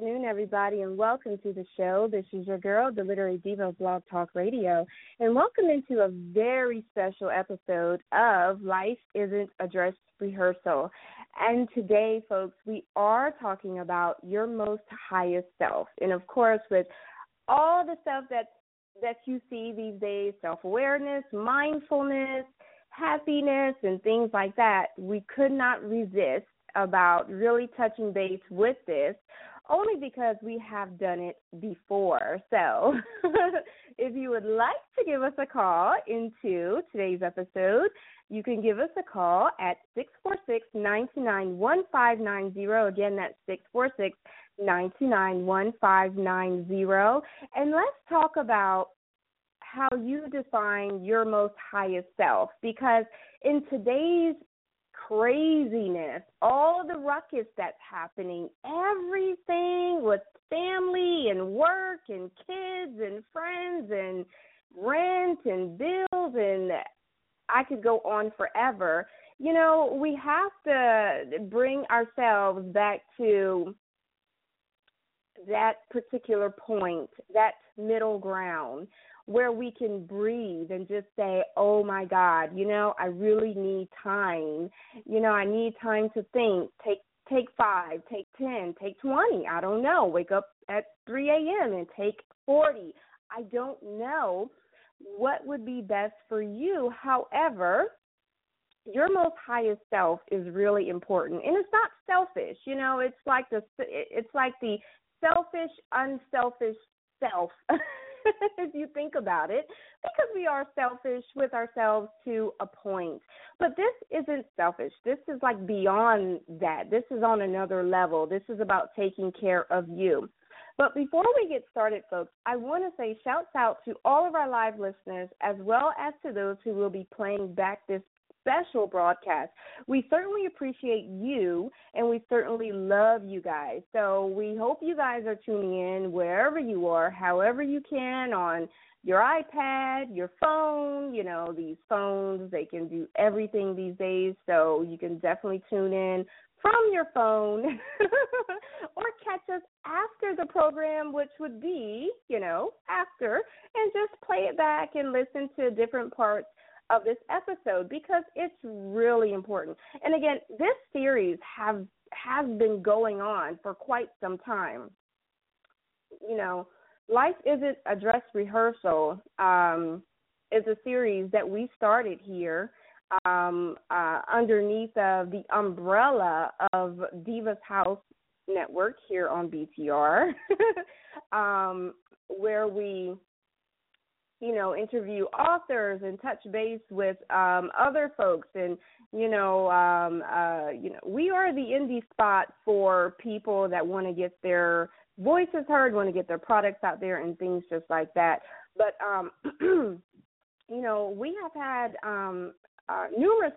Afternoon, everybody, and welcome to the show. This is your girl, the Literary Diva Blog Talk Radio, and welcome into a very special episode of Life Isn't a Dress Rehearsal. And today, folks, we are talking about your most highest self. And of course, with all the stuff that that you see these days, self-awareness, mindfulness, happiness, and things like that, we could not resist about really touching base with this only because we have done it before. So, if you would like to give us a call into today's episode, you can give us a call at 646 929 1590. Again, that's 646 929 1590. And let's talk about how you define your most highest self because in today's craziness, all the ruckus that's happening, everything with family and work and kids and friends and rent and bills and I could go on forever. You know, we have to bring ourselves back to that particular point, that middle ground where we can breathe and just say, "Oh my God, you know, I really need time. You know, I need time to think. Take take five, take ten, take twenty. I don't know. Wake up at three a.m. and take forty. I don't know what would be best for you. However, your most highest self is really important, and it's not selfish. You know, it's like the it's like the selfish, unselfish self. if you think about it, because we are selfish with ourselves to a point. But this isn't selfish. This is like beyond that. This is on another level. This is about taking care of you. But before we get started, folks, I want to say shouts out to all of our live listeners as well as to those who will be playing back this special broadcast. We certainly appreciate you and we certainly love you guys. So we hope you guys are tuning in wherever you are, however you can on your iPad, your phone, you know, these phones, they can do everything these days. So you can definitely tune in from your phone or catch us after the program, which would be, you know, after, and just play it back and listen to different parts of this episode because it's really important. And again, this series have has been going on for quite some time. You know, life isn't a dress rehearsal. Um, is a series that we started here um, uh, underneath of the umbrella of Divas House Network here on BTR, um, where we you know, interview authors and touch base with um, other folks. And, you know, um, uh, you know, we are the indie spot for people that want to get their voices heard, want to get their products out there and things just like that. But um you know, we have had um, uh, numerous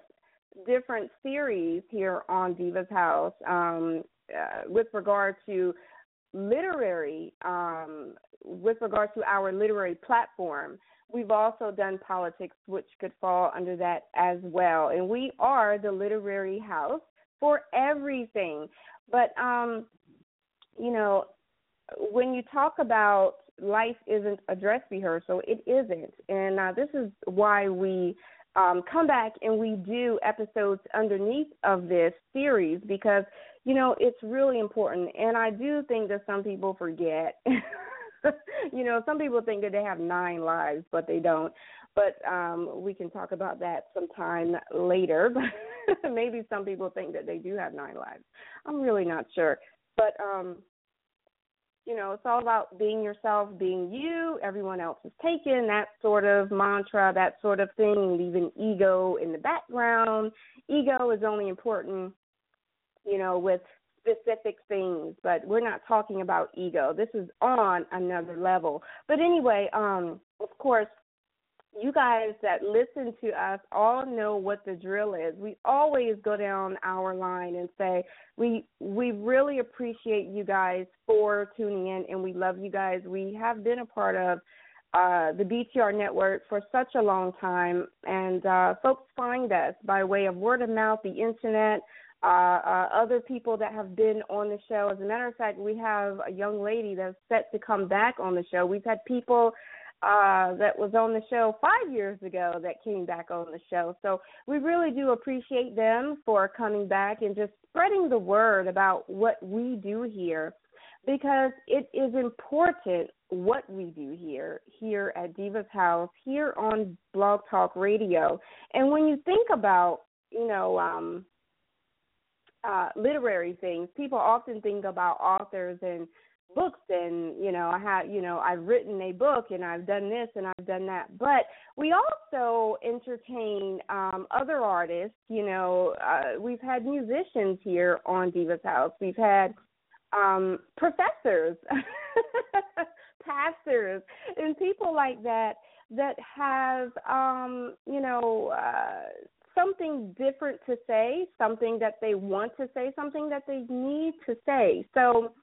different series here on Diva's House um, uh, with regard to literary, um, with regard to our literary platform. We've also done politics, which could fall under that as well. And we are the literary house for everything. But, um, you know, when you talk about life isn't a dress rehearsal, it isn't. And uh, this is why we um, come back and we do episodes underneath of this series because, you know, it's really important. And I do think that some people forget. you know, some people think that they have nine lives, but they don't. But um, we can talk about that sometime later. Maybe some people think that they do have nine lives. I'm really not sure. But um, you know, it's all about being yourself, being you. Everyone else is taken. That sort of mantra, that sort of thing, leaving ego in the background. Ego is only important, you know, with specific things, but we're not talking about ego. This is on another level. But anyway, um, of course, you guys that listen to us all know what the drill is. We always go down our line and say we we really appreciate you guys for tuning in and we love you guys. We have been a part of uh, the BTR network for such a long time, and uh, folks find us by way of word of mouth, the internet, uh, uh, other people that have been on the show. As a matter of fact, we have a young lady that's set to come back on the show. We've had people uh, that was on the show five years ago that came back on the show. So we really do appreciate them for coming back and just spreading the word about what we do here because it is important what we do here, here at Diva's House, here on Blog Talk Radio. And when you think about, you know, um, uh, literary things, people often think about authors and books and you know i have you know i've written a book and i've done this and i've done that. But we also entertain um other artists you know uh, we've had musicians here on diva's house. We've had um professors pastors and people like that that have um you know uh something different to say something that they want to say something that they need to say so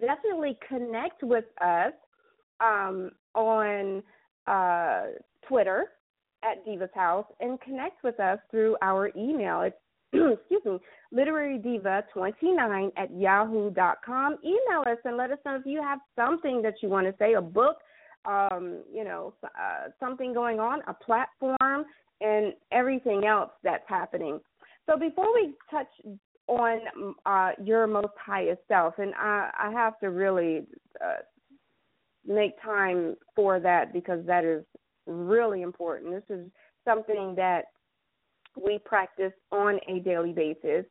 definitely connect with us um, on uh, Twitter at Diva's House and connect with us through our email. It's excuse me, literarydiva29 at yahoo.com. Email us and let us know if you have something that you want to say, a book, um, you know, uh, something going on, a platform, and everything else that's happening. So before we touch on uh, your most highest self, and I, I have to really uh, make time for that because that is really important. This is something that we practice on a daily basis.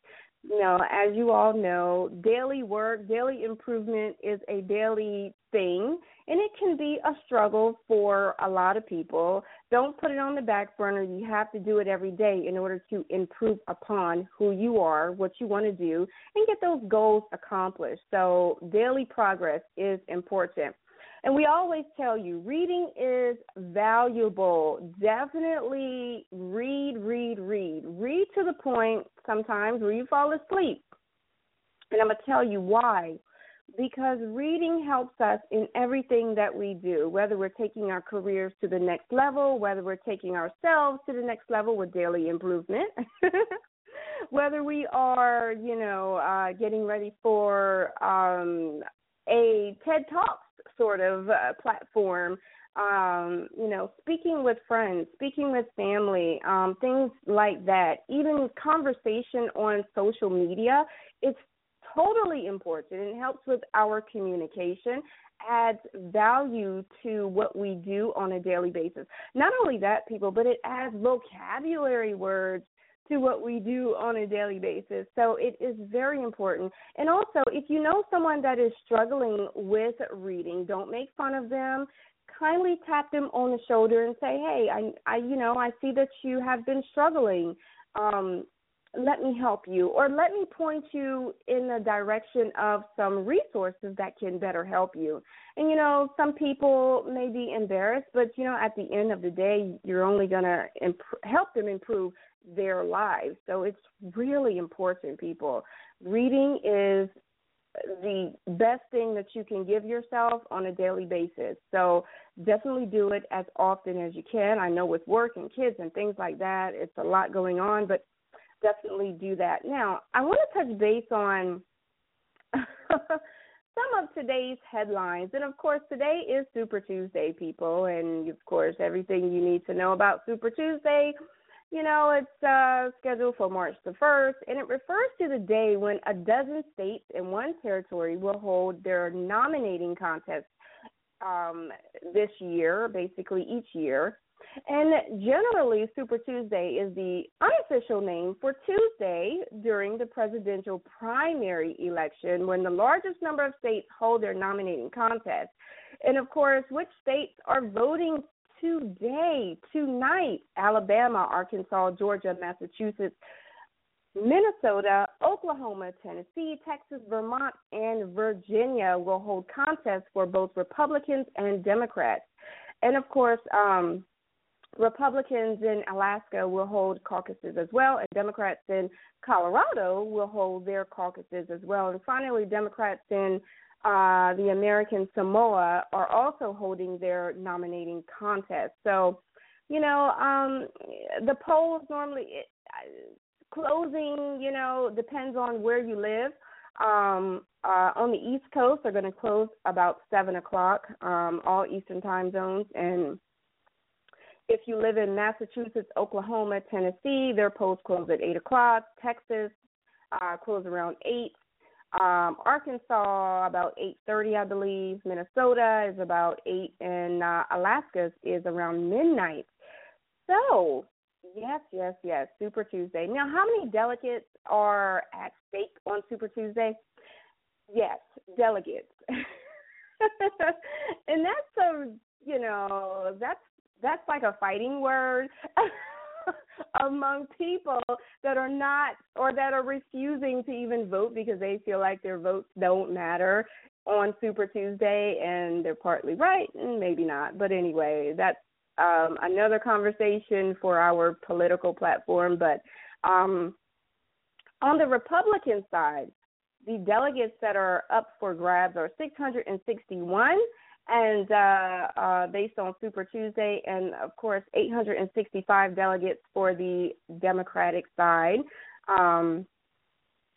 You know, as you all know, daily work, daily improvement is a daily thing, and it can be a struggle for a lot of people. Don't put it on the back burner. You have to do it every day in order to improve upon who you are, what you want to do, and get those goals accomplished. So, daily progress is important. And we always tell you reading is valuable. Definitely read, read, read. Read to the point sometimes where you fall asleep. And I'm going to tell you why. Because reading helps us in everything that we do, whether we're taking our careers to the next level, whether we're taking ourselves to the next level with daily improvement. whether we are, you know, uh, getting ready for um, a TED Talk sort of uh, platform um, you know, speaking with friends, speaking with family, um, things like that, even conversation on social media, it's totally important. It helps with our communication, adds value to what we do on a daily basis. Not only that, people, but it adds vocabulary words to what we do on a daily basis. So it is very important. And also, if you know someone that is struggling with reading, don't make fun of them. Kindly tap them on the shoulder and say, "Hey, I, I, you know, I see that you have been struggling. Um, let me help you or let me point you in the direction of some resources that can better help you. And you know, some people may be embarrassed, but you know, at the end of the day, you're only going to imp- help them improve their lives. So it's really important, people. Reading is the best thing that you can give yourself on a daily basis. So definitely do it as often as you can. I know with work and kids and things like that, it's a lot going on, but definitely do that. Now, I want to touch base on some of today's headlines. And of course, today is Super Tuesday, people. And of course, everything you need to know about Super Tuesday. You know, it's uh, scheduled for March the 1st, and it refers to the day when a dozen states and one territory will hold their nominating contest um, this year, basically each year. And generally, Super Tuesday is the unofficial name for Tuesday during the presidential primary election when the largest number of states hold their nominating contest. And of course, which states are voting today, tonight? Alabama, Arkansas, Georgia, Massachusetts, Minnesota, Oklahoma, Tennessee, Texas, Vermont, and Virginia will hold contests for both Republicans and Democrats. And of course, um, Republicans in Alaska will hold caucuses as well, and Democrats in Colorado will hold their caucuses as well. And finally, Democrats in uh, the American Samoa are also holding their nominating contest. So, you know, um, the polls normally uh, closing, you know, depends on where you live. Um, uh, on the East Coast, they're going to close about seven o'clock, um, all Eastern time zones, and if you live in Massachusetts, Oklahoma, Tennessee, their polls close at 8 o'clock. Texas uh, close around 8. Um, Arkansas about 8:30, I believe. Minnesota is about 8, and uh, Alaska is around midnight. So, yes, yes, yes, Super Tuesday. Now, how many delegates are at stake on Super Tuesday? Yes, delegates. and that's a you know that's that's like a fighting word among people that are not or that are refusing to even vote because they feel like their votes don't matter on Super Tuesday and they're partly right and maybe not. But anyway, that's um another conversation for our political platform, but um on the Republican side, the delegates that are up for grabs are 661 and uh, uh, based on Super Tuesday, and of course, 865 delegates for the Democratic side. Um,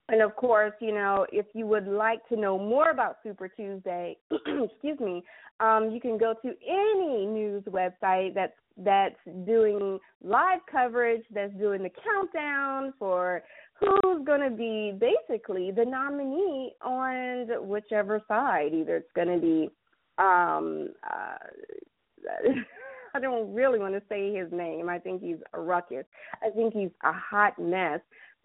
and of course, you know, if you would like to know more about Super Tuesday, excuse me, um, you can go to any news website that's that's doing live coverage, that's doing the countdown for who's going to be basically the nominee on whichever side. Either it's going to be um uh, I don't really want to say his name. I think he's a ruckus. I think he's a hot mess.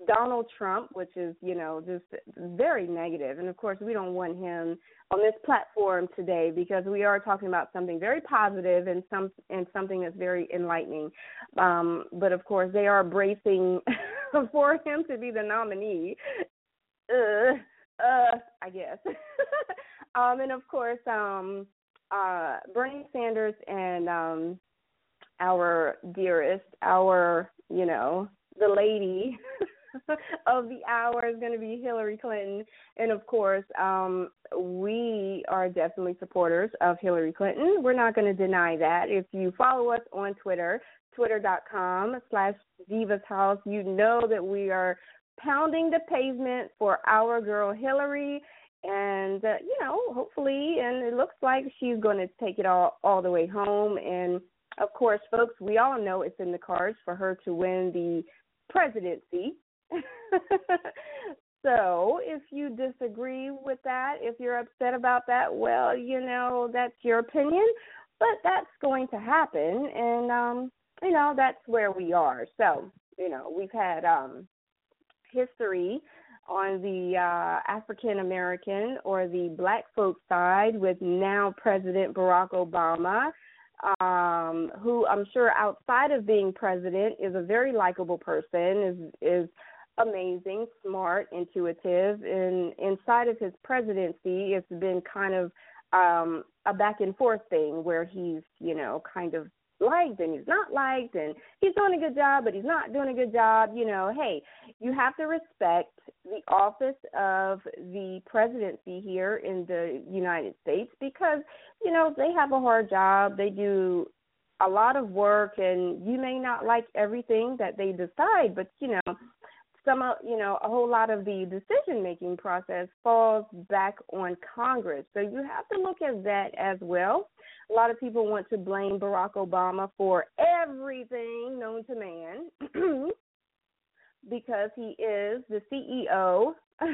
Donald Trump, which is, you know, just very negative. And of course, we don't want him on this platform today because we are talking about something very positive and some and something that's very enlightening. Um, but of course, they are bracing for him to be the nominee. Uh, uh, I guess. Um, and of course, um, uh, Bernie Sanders and um, our dearest, our, you know, the lady of the hour is going to be Hillary Clinton. And of course, um, we are definitely supporters of Hillary Clinton. We're not going to deny that. If you follow us on Twitter, twitter.com slash divas house, you know that we are pounding the pavement for our girl Hillary and uh, you know hopefully and it looks like she's going to take it all all the way home. And of course folks we all know it's in the cards for her to win the presidency. So if you disagree with that if you're upset about that well you know that's your opinion. But that's going to happen. And um you know that's where we are. So you know we've had um history on the uh, African American or the black folk side with now President Barack Obama, um, who I'm sure outside of being president is a very likable person, is is amazing, smart, intuitive, and inside of his presidency, it's been kind of um a back and forth thing where he's, you know, kind of liked and he's not liked and he's doing a good job but he's not doing a good job you know hey you have to respect the office of the presidency here in the united states because you know they have a hard job. They do a lot of work and you may not like everything that they decide but you know some of you know a whole lot of the decision making process falls back on congress. So you have to look at that as well. A lot of people want to blame barack obama for everything known to man because he is the ceo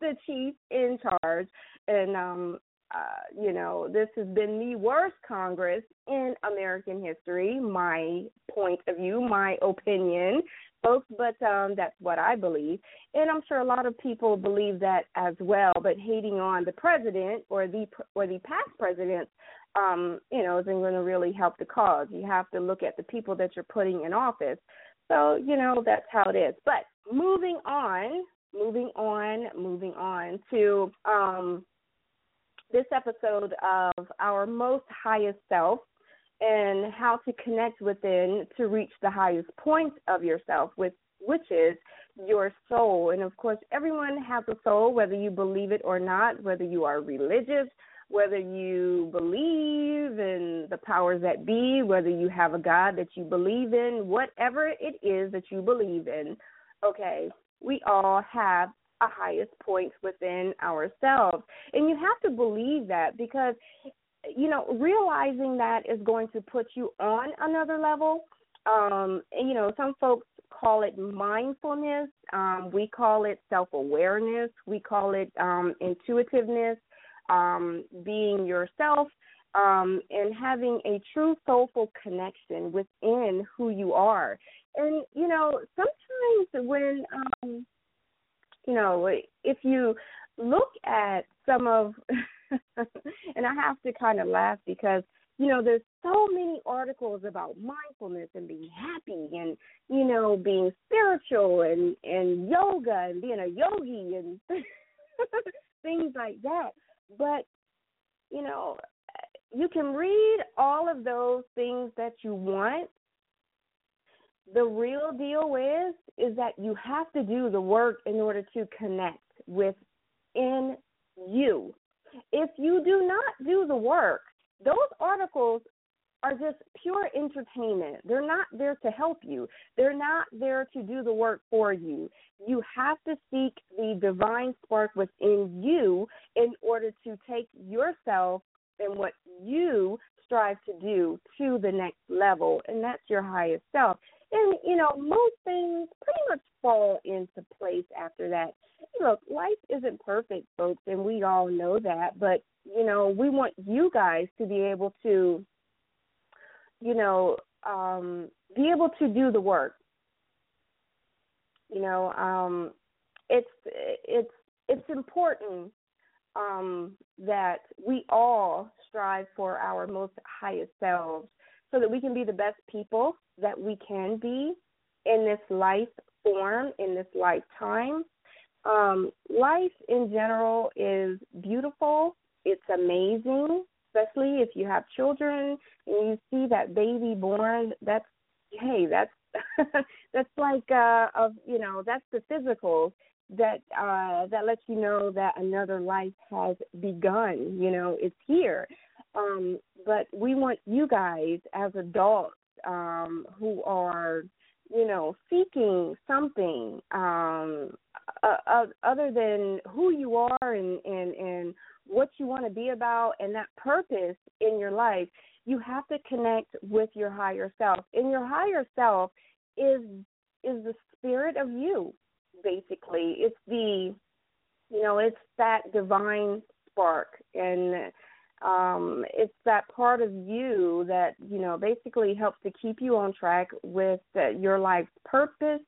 the chief in charge. And um uh, you know, this has been the worst Congress in American history, my point of view, my opinion folks, but um, that's what I believe. And I'm sure a lot of people believe that as well. But hating on the president or the or the past presidents, um, you know, isn't going to really help the cause. You have to look at the people that you're putting in office. So you know that's how it is. But moving on, moving on, moving on to um, this episode of our most highest self and how to connect within to reach the highest point of yourself with which is your soul. And of course everyone has a soul whether you believe it or not whether you are religious whether you believe in the powers that be whether you have a god that you believe in whatever it is that you believe in. Okay we all have a highest point within ourselves. And you have to believe that because you know, realizing that is going to put you on another level. Um, and, you know, some folks call it mindfulness. Um, we call it self awareness. We call it um, intuitiveness, um, being yourself, um, and having a true soulful connection within who you are. And, you know, sometimes when, um, you know, if you look at some of and I have to kind of laugh because you know there's so many articles about mindfulness and being happy and you know being spiritual and and yoga and being a yogi and things like that. But you know you can read all of those things that you want. The real deal is is that you have to do the work in order to connect within you if you do not do the work, those articles are just pure entertainment. They're not there to help you. They're not there to do the work for you. You have to seek the divine spark within you in order to take yourself and what you strive to do to the next level, and that's your highest self. And you know, most things pretty much fall into place after that. Look, life isn't perfect, folks, and we all know that. But you know, we want you guys to be able to, you know, um, be able to do the work. You know, um, it's it's it's important um, that we all strive for our most highest selves so that we can be the best people that we can be in this life form, in this lifetime. Um, life in general is beautiful, it's amazing, especially if you have children and you see that baby born. That's hey, that's that's like uh of you know that's the physical that uh that lets you know that another life has begun you know it's here um but we want you guys as adults um, who are, you know, seeking something um, uh, uh, other than who you are and, and, and what you want to be about and that purpose in your life, you have to connect with your higher self. And your higher self is is the spirit of you, basically. It's the you know, it's that divine spark and um, it's that part of you that you know basically helps to keep you on track with uh, your life's purpose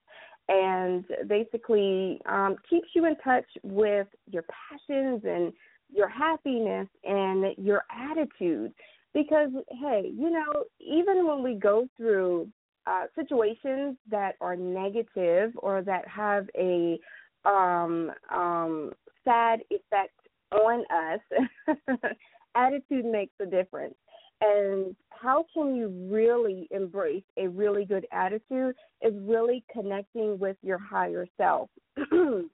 and basically um, keeps you in touch with your passions and your happiness and your attitude because hey you know even when we go through uh, situations that are negative or that have a um, um, sad effect on us, attitude makes a difference. And how can you really embrace a really good attitude is really connecting with your higher self. um,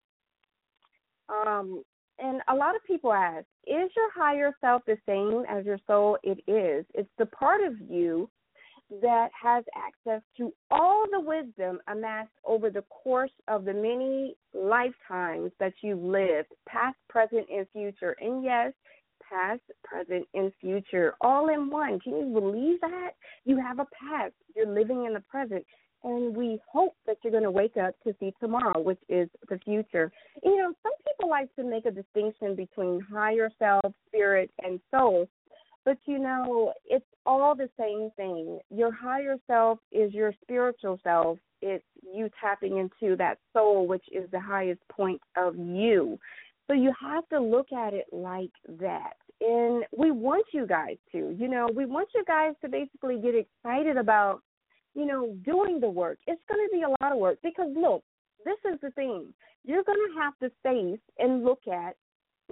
and a lot of people ask, is your higher self the same as your soul? It is. It's the part of you that has access to all the wisdom amassed over the course of the many lifetimes that you've lived, past, present, and future. And yes, past, present, and future all in one. Can you believe that? You have a past, you're living in the present, and we hope that you're going to wake up to see tomorrow, which is the future. You know, some people like to make a distinction between higher self, spirit, and soul. But you know, it's all the same thing. Your higher self is your spiritual self. It's you tapping into that soul, which is the highest point of you. So you have to look at it like that. And we want you guys to, you know, we want you guys to basically get excited about, you know, doing the work. It's going to be a lot of work because look, this is the thing. You're going to have to face and look at,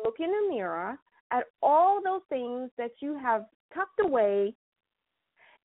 look in the mirror at all those things that you have tucked away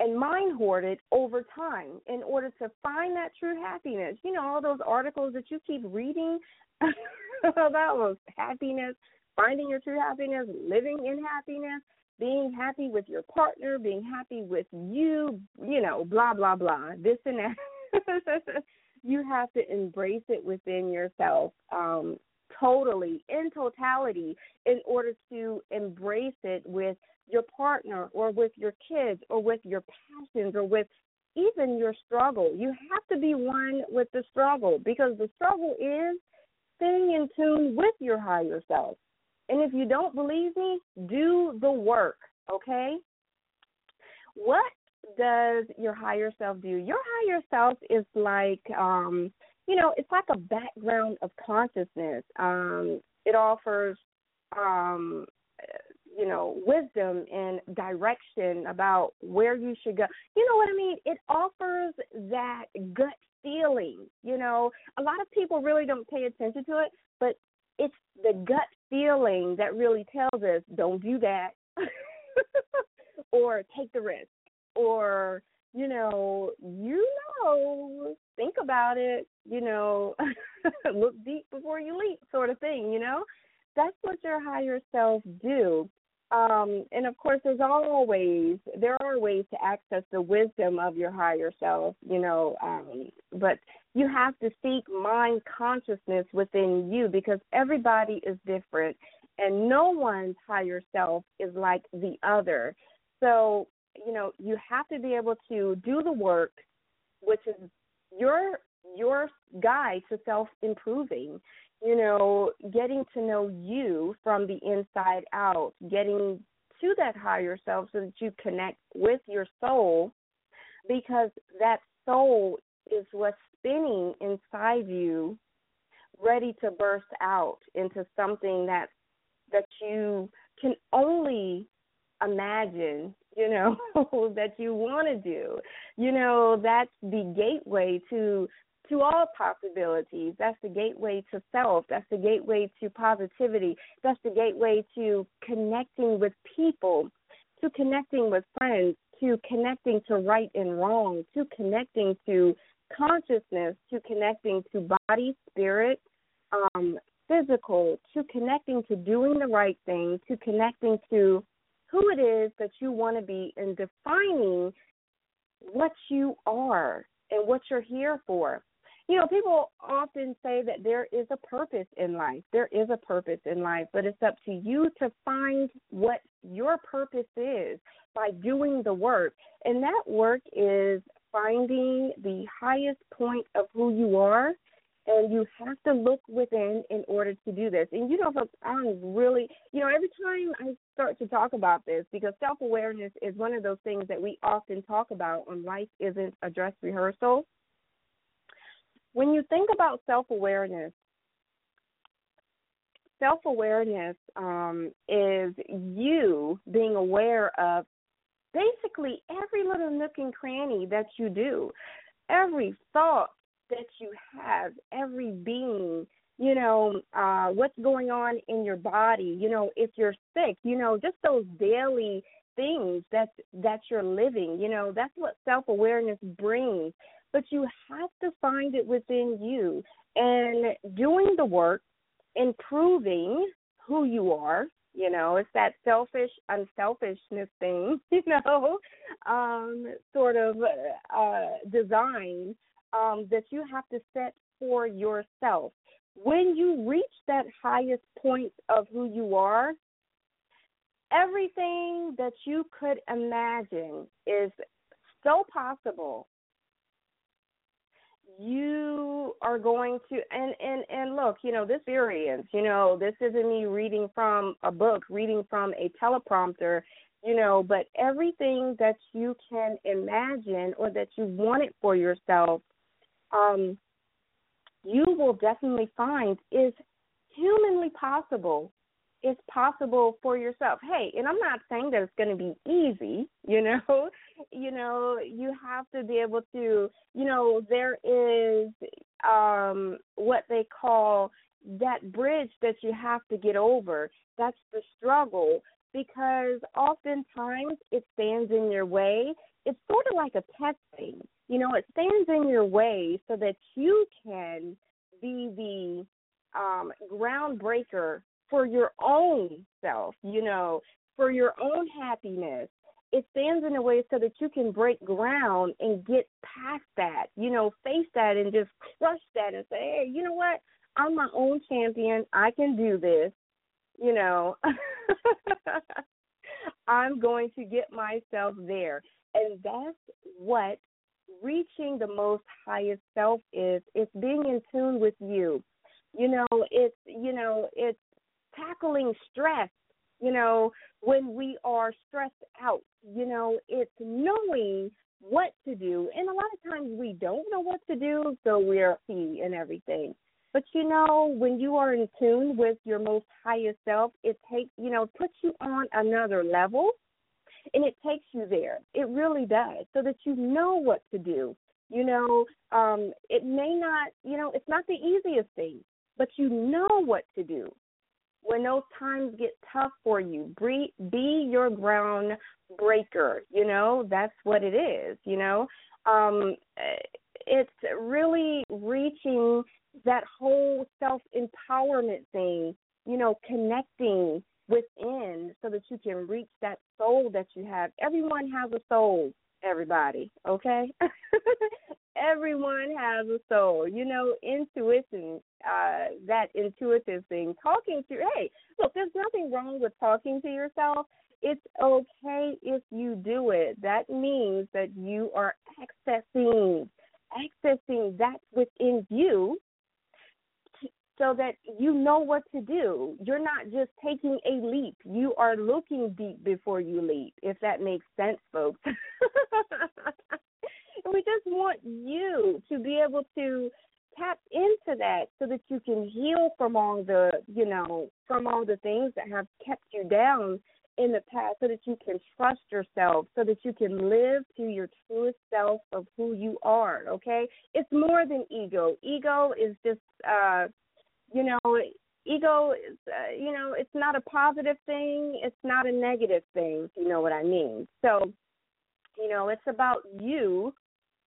and mind hoarded over time in order to find that true happiness. You know, all those articles that you keep reading about happiness, finding your true happiness, living in happiness, being happy with your partner, being happy with you, you know, blah, blah, blah, this and that. you have to embrace it within yourself um, totally, in totality, in order to embrace it with your partner or with your kids or with your passions or with even your struggle. You have to be one with the struggle because the struggle is staying in tune with your higher self. And if you don't believe me, do the work, okay? What does your higher self do? Your higher self is like um, you know, it's like a background of consciousness. Um, it offers um you know, wisdom and direction about where you should go. You know what I mean? It offers that gut feeling. You know, a lot of people really don't pay attention to it, but it's the gut feeling that really tells us don't do that or take the risk or you know you know think about it you know look deep before you leap sort of thing you know that's what your higher self do um, and of course, there's always there are ways to access the wisdom of your higher self, you know. Um, but you have to seek mind consciousness within you because everybody is different, and no one's higher self is like the other. So you know you have to be able to do the work, which is your your guide to self improving you know, getting to know you from the inside out, getting to that higher self so that you connect with your soul because that soul is what's spinning inside you ready to burst out into something that that you can only imagine you know that you want to do. You know that's the gateway to to all possibilities. That's the gateway to self. That's the gateway to positivity. That's the gateway to connecting with people, to connecting with friends, to connecting to right and wrong, to connecting to consciousness, to connecting to body, spirit, um, physical, to connecting to doing the right thing, to connecting to who it is that you want to be and defining what you are and what you're here for you know, people often say that there is a purpose in life. There is a purpose in life, but it's up to you to find what your purpose is by doing the work. And that work is finding the highest point of who you are. And you have to look within in order to do this. And you know, I'm really, you know, every time I start to talk about this, because self awareness is one of those things that we often talk about on Life Isn't a Dress Rehearsal when you think about self awareness, self awareness um, is you being aware of basically every little nook and cranny that you do. every thought that you have, every being, you know, uh, what's going on in your body, you know, if you're sick, you know, just those daily things that that you're living, you know, that's what self awareness brings. But you have to find it within you. And doing the work, improving who you are, you know, it's that selfish unselfishness thing, you know, um, sort of uh, design um, that you have to set for yourself. When you reach that highest point of who you are, everything that you could imagine is so possible you are going to and and and look you know this variance you know this isn't me reading from a book reading from a teleprompter you know but everything that you can imagine or that you want it for yourself um you will definitely find is humanly possible it's possible for yourself. Hey, and I'm not saying that it's going to be easy, you know. you know, you have to be able to, you know, there is um what they call that bridge that you have to get over. That's the struggle because oftentimes it stands in your way. It's sort of like a testing. You know, it stands in your way so that you can be the um, groundbreaker for your own self, you know, for your own happiness. It stands in a way so that you can break ground and get past that, you know, face that and just crush that and say, hey, you know what? I'm my own champion. I can do this. You know, I'm going to get myself there. And that's what reaching the most highest self is. It's being in tune with you. You know, it's, you know, it's tackling stress, you know, when we are stressed out. You know, it's knowing what to do. And a lot of times we don't know what to do, so we're key and everything. But you know, when you are in tune with your most highest self, it takes, you know, puts you on another level and it takes you there. It really does, so that you know what to do. You know, um, it may not, you know, it's not the easiest thing, but you know what to do when those times get tough for you, be, be your ground breaker. You know, that's what it is. You know, um, it's really reaching that whole self empowerment thing. You know, connecting within so that you can reach that soul that you have. Everyone has a soul, everybody, okay? everyone has a soul. You know, intuition, uh, that intuitive thing. Talking to hey, look, there's nothing wrong with talking to yourself. It's okay if you do it. That means that you are accessing accessing that within you so that you know what to do. You're not just taking a leap. You are looking deep before you leap, if that makes sense, folks. We just want you to be able to tap into that so that you can heal from all the, you know, from all the things that have kept you down in the past so that you can trust yourself, so that you can live to your truest self of who you are, okay? It's more than ego. Ego is just uh you know, ego is uh, you know, it's not a positive thing, it's not a negative thing, you know what I mean. So, you know, it's about you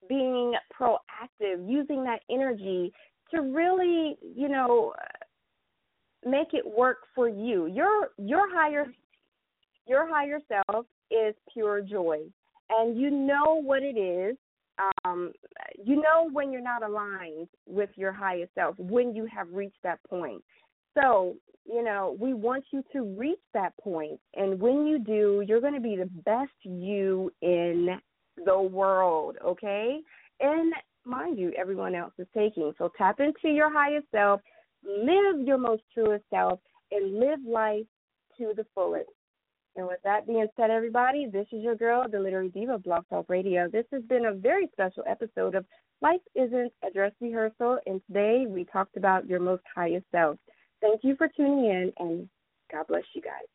being proactive, using that energy to really, you know, make it work for you. Your your higher your higher self is pure joy, and you know what it is. Um, you know when you're not aligned with your highest self, when you have reached that point. So, you know, we want you to reach that point, and when you do, you're going to be the best you in the world, okay? And mind you, everyone else is taking. So tap into your highest self, live your most truest self, and live life to the fullest. And with that being said, everybody, this is your girl, the Literary Diva, Blog Talk Radio. This has been a very special episode of Life Isn't a Dress Rehearsal, and today we talked about your most highest self. Thank you for tuning in, and God bless you guys.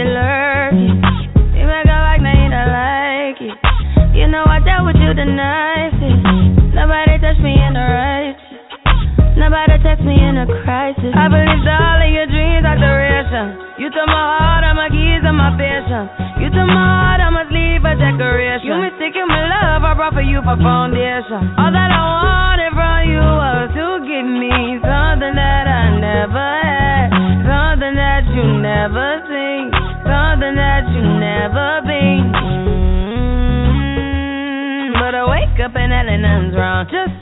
love you love You make her like now you don't like it. You know I dealt with you the nicest. Nobody touched me in the righteous. Nobody text me in a crisis. I believed all of your dreams are duration. You took my heart, all my keys, and my vision. You took my heart, I must leave a decoration. You mistaken my love, I brought for you for foundation. All that I wanted from you was to give me something that I never had. Something up and nothing's wrong. Just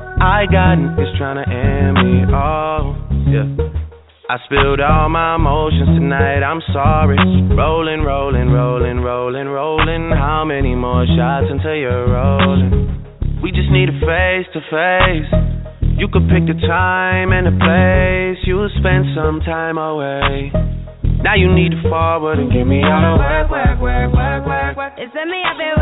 I got niggas tryna end me. Oh, yeah. I spilled all my emotions tonight, I'm sorry. Rolling, rolling, rolling, rolling, rolling. How many more shots until you're rolling? We just need a face to face. You could pick the time and the place. You'll spend some time away. Now you need to forward and get me all the work, work, work, work, work, work. It's me, I feel